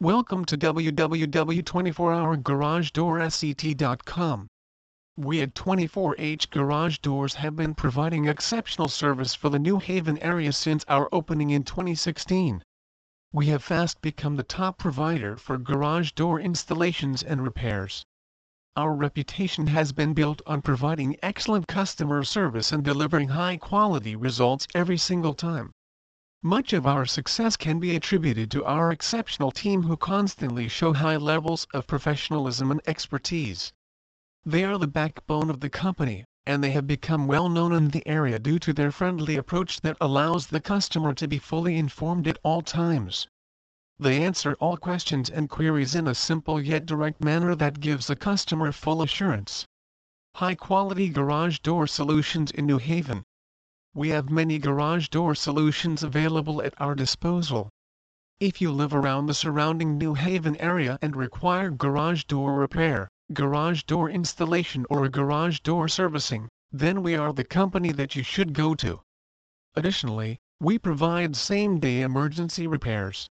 Welcome to www.24hourgaragedoorSCT.com. We at 24H Garage Doors have been providing exceptional service for the New Haven area since our opening in 2016. We have fast become the top provider for garage door installations and repairs. Our reputation has been built on providing excellent customer service and delivering high quality results every single time. Much of our success can be attributed to our exceptional team who constantly show high levels of professionalism and expertise. They are the backbone of the company, and they have become well known in the area due to their friendly approach that allows the customer to be fully informed at all times. They answer all questions and queries in a simple yet direct manner that gives the customer full assurance. High quality garage door solutions in New Haven. We have many garage door solutions available at our disposal. If you live around the surrounding New Haven area and require garage door repair, garage door installation or garage door servicing, then we are the company that you should go to. Additionally, we provide same-day emergency repairs.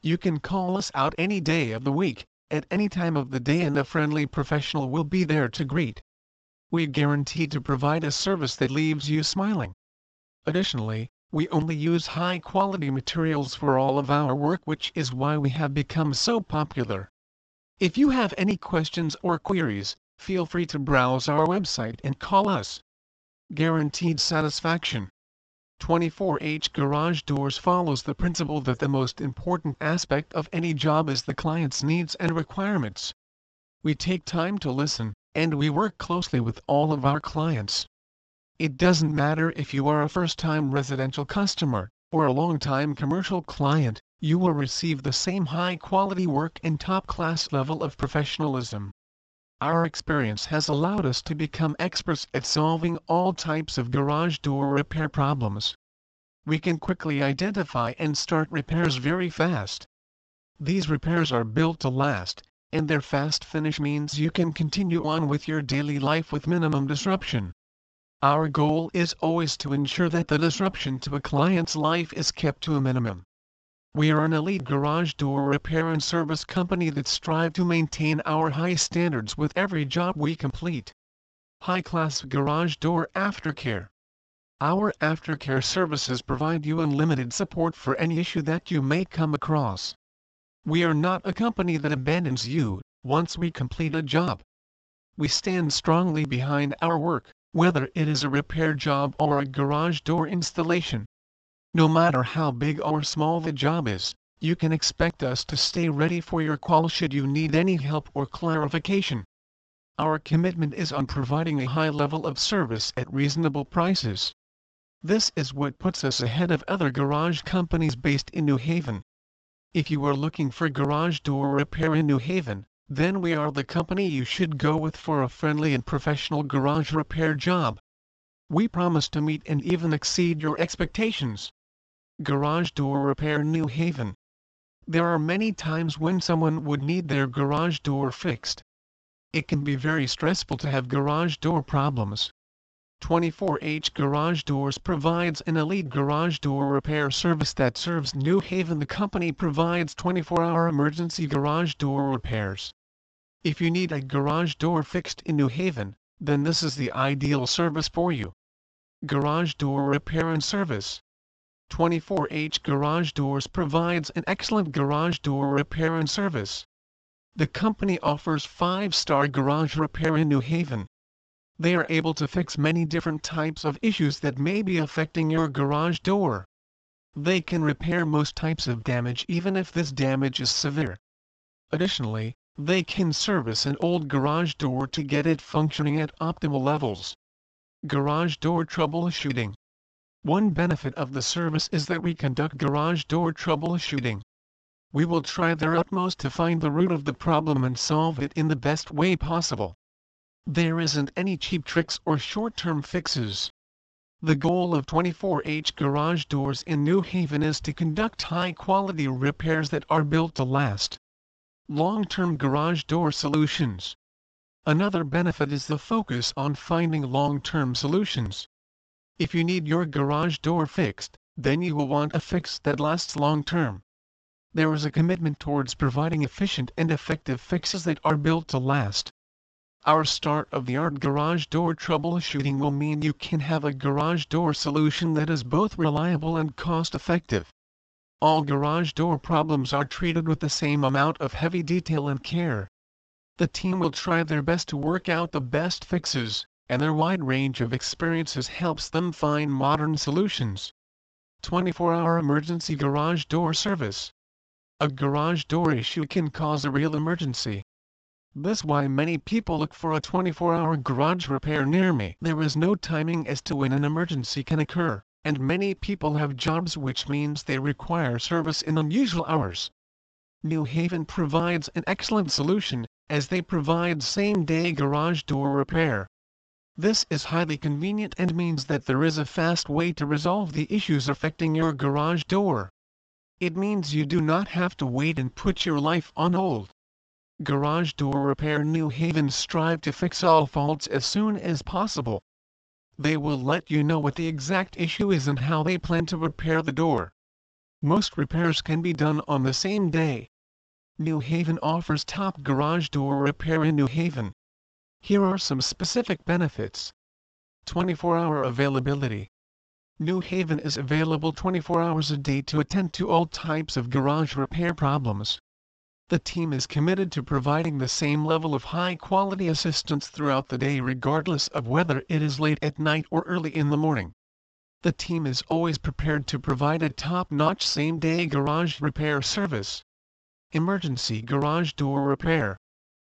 You can call us out any day of the week, at any time of the day and a friendly professional will be there to greet. We guarantee to provide a service that leaves you smiling. Additionally, we only use high-quality materials for all of our work which is why we have become so popular. If you have any questions or queries, feel free to browse our website and call us. Guaranteed satisfaction. 24H Garage Doors follows the principle that the most important aspect of any job is the client's needs and requirements. We take time to listen, and we work closely with all of our clients. It doesn't matter if you are a first-time residential customer, or a long-time commercial client, you will receive the same high-quality work and top-class level of professionalism. Our experience has allowed us to become experts at solving all types of garage door repair problems. We can quickly identify and start repairs very fast. These repairs are built to last, and their fast finish means you can continue on with your daily life with minimum disruption. Our goal is always to ensure that the disruption to a client's life is kept to a minimum. We are an elite garage door repair and service company that strive to maintain our high standards with every job we complete. High-class garage door aftercare. Our aftercare services provide you unlimited support for any issue that you may come across. We are not a company that abandons you once we complete a job. We stand strongly behind our work, whether it is a repair job or a garage door installation. No matter how big or small the job is, you can expect us to stay ready for your call should you need any help or clarification. Our commitment is on providing a high level of service at reasonable prices. This is what puts us ahead of other garage companies based in New Haven. If you are looking for garage door repair in New Haven, then we are the company you should go with for a friendly and professional garage repair job. We promise to meet and even exceed your expectations. Garage Door Repair New Haven There are many times when someone would need their garage door fixed. It can be very stressful to have garage door problems. 24H Garage Doors provides an elite garage door repair service that serves New Haven. The company provides 24-hour emergency garage door repairs. If you need a garage door fixed in New Haven, then this is the ideal service for you. Garage Door Repair and Service 24H Garage Doors provides an excellent garage door repair and service. The company offers 5-star garage repair in New Haven. They are able to fix many different types of issues that may be affecting your garage door. They can repair most types of damage even if this damage is severe. Additionally, they can service an old garage door to get it functioning at optimal levels. Garage door troubleshooting. One benefit of the service is that we conduct garage door troubleshooting. We will try their utmost to find the root of the problem and solve it in the best way possible. There isn't any cheap tricks or short-term fixes. The goal of 24H Garage Doors in New Haven is to conduct high-quality repairs that are built to last long-term garage door solutions. Another benefit is the focus on finding long-term solutions. If you need your garage door fixed, then you will want a fix that lasts long-term. there is a commitment towards providing efficient and effective fixes that are built to last. Our state-of-the-art garage door troubleshooting will mean you can have a garage door solution that is both reliable and cost-effective. All garage door problems are treated with the same amount of heavy detail and care. The team will try their best to work out the best fixes, and their wide range of experiences helps them find modern solutions. 24-hour emergency garage door service. A garage door issue can cause a real emergency. This why many people look for a 24-hour garage repair near me. There is no timing as to when an emergency can occur, and many people have jobs which means they require service in unusual hours. New Haven provides an excellent solution, as they provide same-day garage door repair. This is highly convenient and means that there is a fast way to resolve the issues affecting your garage door. It means you do not have to wait and put your life on hold. Garage Door Repair New Haven strive to fix all faults as soon as possible. They will let you know what the exact issue is and how they plan to repair the door. Most repairs can be done on the same day. New Haven offers top garage door repair in New Haven. Here are some specific benefits. 24-hour availability. New Haven is available 24 hours a day to attend to all types of garage repair problems the team is committed to providing the same level of high-quality assistance throughout the day regardless of whether it is late at night or early in the morning. The team is always prepared to provide a top-notch same-day garage repair service. Emergency garage door repair.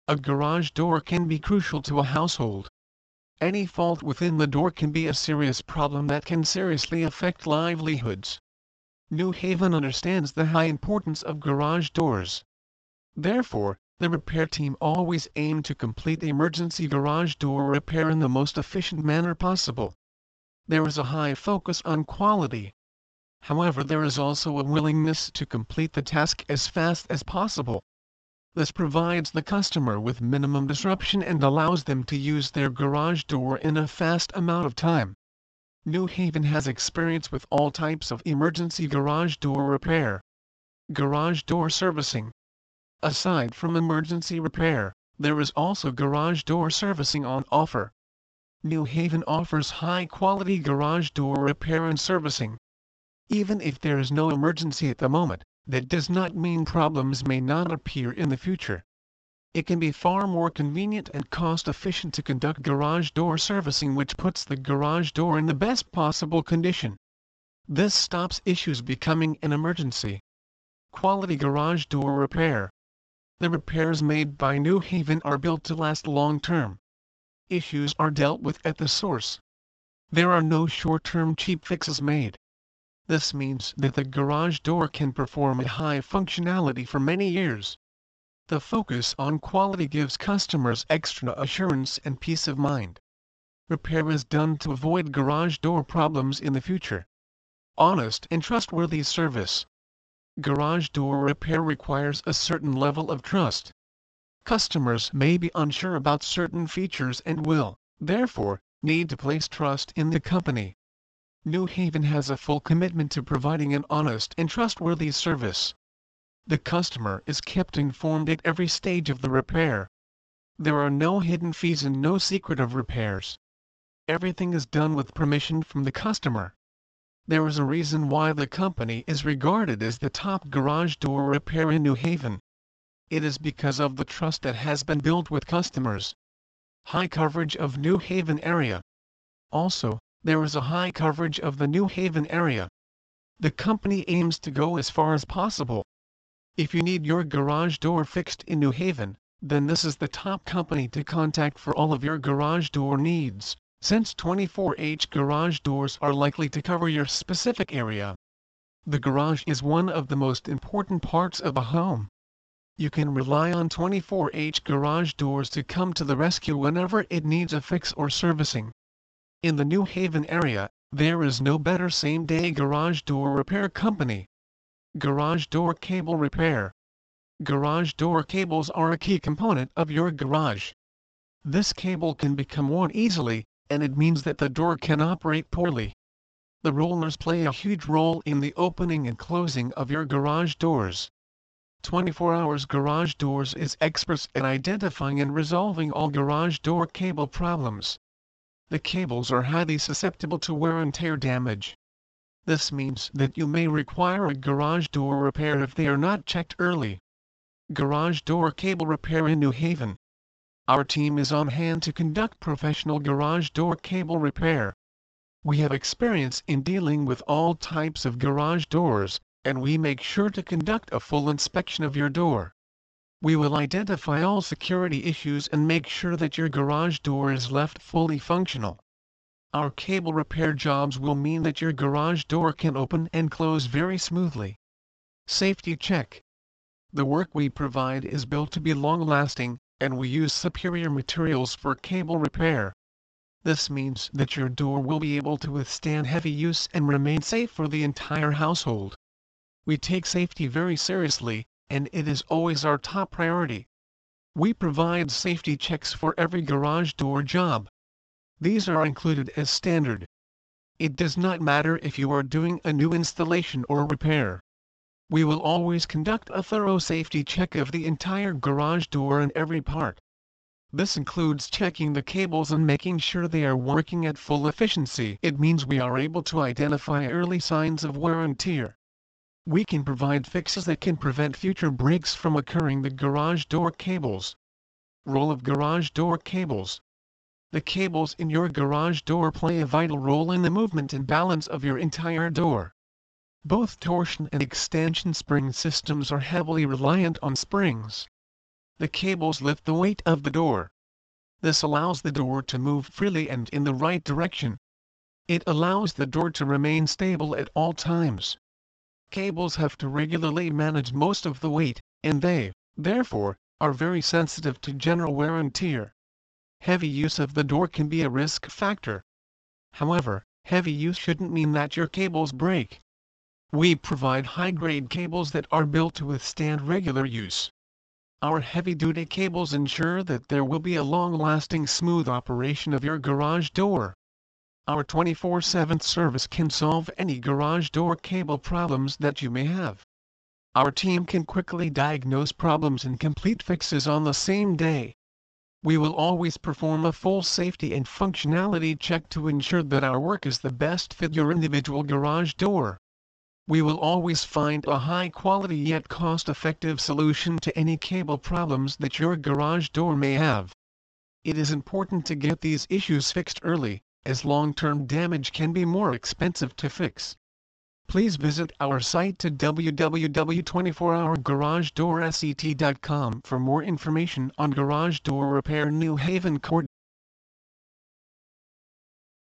A garage door can be crucial to a household. Any fault within the door can be a serious problem that can seriously affect livelihoods. New Haven understands the high importance of garage doors. Therefore, the repair team always aim to complete emergency garage door repair in the most efficient manner possible. There is a high focus on quality. However there is also a willingness to complete the task as fast as possible. This provides the customer with minimum disruption and allows them to use their garage door in a fast amount of time. New Haven has experience with all types of emergency garage door repair. Garage door servicing Aside from emergency repair, there is also garage door servicing on offer. New Haven offers high-quality garage door repair and servicing. Even if there is no emergency at the moment, that does not mean problems may not appear in the future. It can be far more convenient and cost-efficient to conduct garage door servicing which puts the garage door in the best possible condition. This stops issues becoming an emergency. Quality garage door repair the repairs made by New Haven are built to last long term. Issues are dealt with at the source. There are no short-term cheap fixes made. This means that the garage door can perform at high functionality for many years. The focus on quality gives customers extra assurance and peace of mind. Repair is done to avoid garage door problems in the future. Honest and trustworthy service garage door repair requires a certain level of trust. Customers may be unsure about certain features and will, therefore, need to place trust in the company. New Haven has a full commitment to providing an honest and trustworthy service. The customer is kept informed at every stage of the repair. There are no hidden fees and no secretive repairs. Everything is done with permission from the customer. There is a reason why the company is regarded as the top garage door repair in New Haven. It is because of the trust that has been built with customers. High coverage of New Haven area. Also, there is a high coverage of the New Haven area. The company aims to go as far as possible. If you need your garage door fixed in New Haven, then this is the top company to contact for all of your garage door needs since 24H garage doors are likely to cover your specific area. The garage is one of the most important parts of a home. You can rely on 24H garage doors to come to the rescue whenever it needs a fix or servicing. In the New Haven area, there is no better same-day garage door repair company. Garage door cable repair. Garage door cables are a key component of your garage. This cable can become worn easily, and it means that the door can operate poorly. The rollers play a huge role in the opening and closing of your garage doors. 24 Hours Garage Doors is experts in identifying and resolving all garage door cable problems. The cables are highly susceptible to wear and tear damage. This means that you may require a garage door repair if they are not checked early. Garage Door Cable Repair in New Haven. Our team is on hand to conduct professional garage door cable repair. We have experience in dealing with all types of garage doors, and we make sure to conduct a full inspection of your door. We will identify all security issues and make sure that your garage door is left fully functional. Our cable repair jobs will mean that your garage door can open and close very smoothly. Safety check. The work we provide is built to be long-lasting, and we use superior materials for cable repair. This means that your door will be able to withstand heavy use and remain safe for the entire household. We take safety very seriously, and it is always our top priority. We provide safety checks for every garage door job. These are included as standard. It does not matter if you are doing a new installation or repair we will always conduct a thorough safety check of the entire garage door and every part. This includes checking the cables and making sure they are working at full efficiency. It means we are able to identify early signs of wear and tear. We can provide fixes that can prevent future breaks from occurring. The garage door cables. Role of garage door cables. The cables in your garage door play a vital role in the movement and balance of your entire door. Both torsion and extension spring systems are heavily reliant on springs. The cables lift the weight of the door. This allows the door to move freely and in the right direction. It allows the door to remain stable at all times. Cables have to regularly manage most of the weight, and they, therefore, are very sensitive to general wear and tear. Heavy use of the door can be a risk factor. However, heavy use shouldn't mean that your cables break. We provide high-grade cables that are built to withstand regular use. Our heavy-duty cables ensure that there will be a long-lasting smooth operation of your garage door. Our 24-7 service can solve any garage door cable problems that you may have. Our team can quickly diagnose problems and complete fixes on the same day. We will always perform a full safety and functionality check to ensure that our work is the best fit your individual garage door we will always find a high-quality yet cost-effective solution to any cable problems that your garage door may have. It is important to get these issues fixed early, as long-term damage can be more expensive to fix. Please visit our site to www.24hourgaragedoorsct.com for more information on garage door repair New Haven Court